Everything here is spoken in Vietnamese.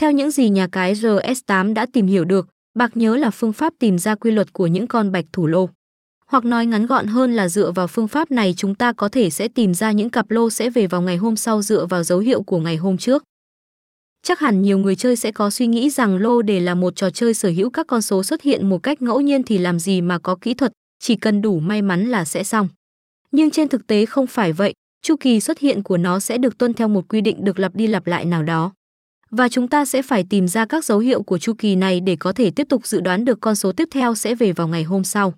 Theo những gì nhà cái RS8 đã tìm hiểu được, bạc nhớ là phương pháp tìm ra quy luật của những con bạch thủ lô. Hoặc nói ngắn gọn hơn là dựa vào phương pháp này chúng ta có thể sẽ tìm ra những cặp lô sẽ về vào ngày hôm sau dựa vào dấu hiệu của ngày hôm trước. Chắc hẳn nhiều người chơi sẽ có suy nghĩ rằng lô đề là một trò chơi sở hữu các con số xuất hiện một cách ngẫu nhiên thì làm gì mà có kỹ thuật, chỉ cần đủ may mắn là sẽ xong. Nhưng trên thực tế không phải vậy, chu kỳ xuất hiện của nó sẽ được tuân theo một quy định được lặp đi lặp lại nào đó. Và chúng ta sẽ phải tìm ra các dấu hiệu của chu kỳ này để có thể tiếp tục dự đoán được con số tiếp theo sẽ về vào ngày hôm sau.